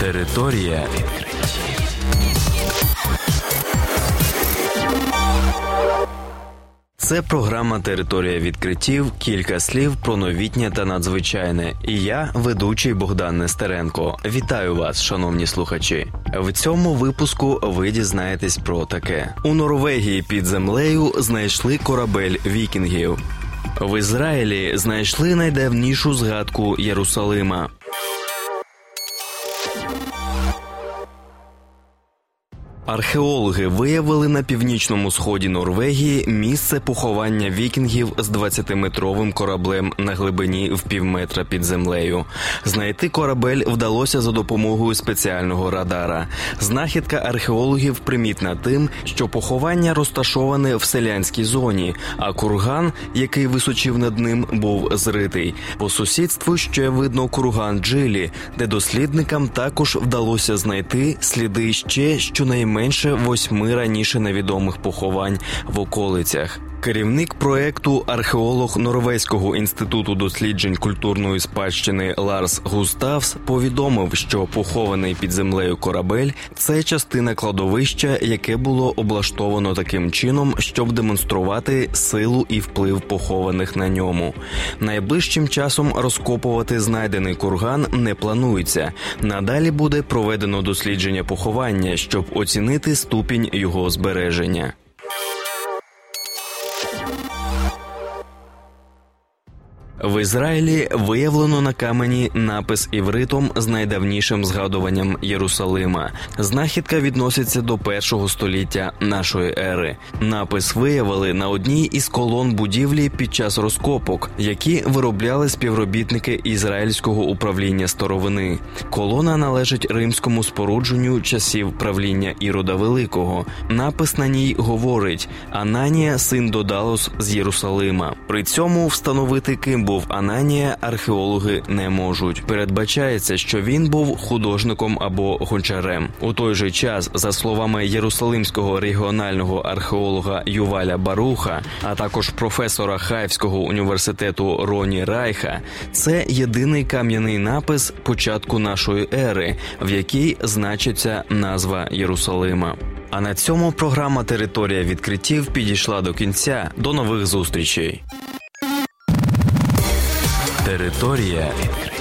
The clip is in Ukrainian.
Територія відкриттів. Це програма Територія відкриттів. Кілька слів про новітнє та надзвичайне. І я, ведучий Богдан Нестеренко. Вітаю вас, шановні слухачі. В цьому випуску ви дізнаєтесь про таке: у Норвегії під землею знайшли корабель вікінгів. В Ізраїлі знайшли найдавнішу згадку Єрусалима. Археологи виявили на північному сході Норвегії місце поховання вікінгів з 20-метровим кораблем на глибині в півметра під землею. Знайти корабель вдалося за допомогою спеціального радара. Знахідка археологів примітна тим, що поховання розташоване в селянській зоні, а курган, який височив над ним, був зритий. По сусідству ще видно курган Джилі, де дослідникам також вдалося знайти сліди ще щонайменше менше восьми раніше невідомих поховань в околицях. Керівник проекту археолог Норвезького інституту досліджень культурної спадщини Ларс Густавс повідомив, що похований під землею корабель це частина кладовища, яке було облаштовано таким чином, щоб демонструвати силу і вплив похованих на ньому. Найближчим часом розкопувати знайдений курган не планується. Надалі буде проведено дослідження поховання, щоб оцінити ступінь його збереження. В Ізраїлі виявлено на камені напис івритом з найдавнішим згадуванням Єрусалима. Знахідка відноситься до першого століття нашої ери. Напис виявили на одній із колон будівлі під час розкопок, які виробляли співробітники ізраїльського управління старовини. Колона належить римському спорудженню часів правління Ірода Великого. Напис на ній говорить: Ананія, син Додалос з Єрусалима. При цьому встановити ким був Ананія, археологи не можуть. Передбачається, що він був художником або гончарем. У той же час, за словами Єрусалимського регіонального археолога Юваля Баруха, а також професора Хайвського університету Роні Райха, це єдиний кам'яний напис початку нашої ери, в якій значиться назва Єрусалима. А на цьому програма Територія відкриттів підійшла до кінця. До нових зустрічей. Територія відкриттів.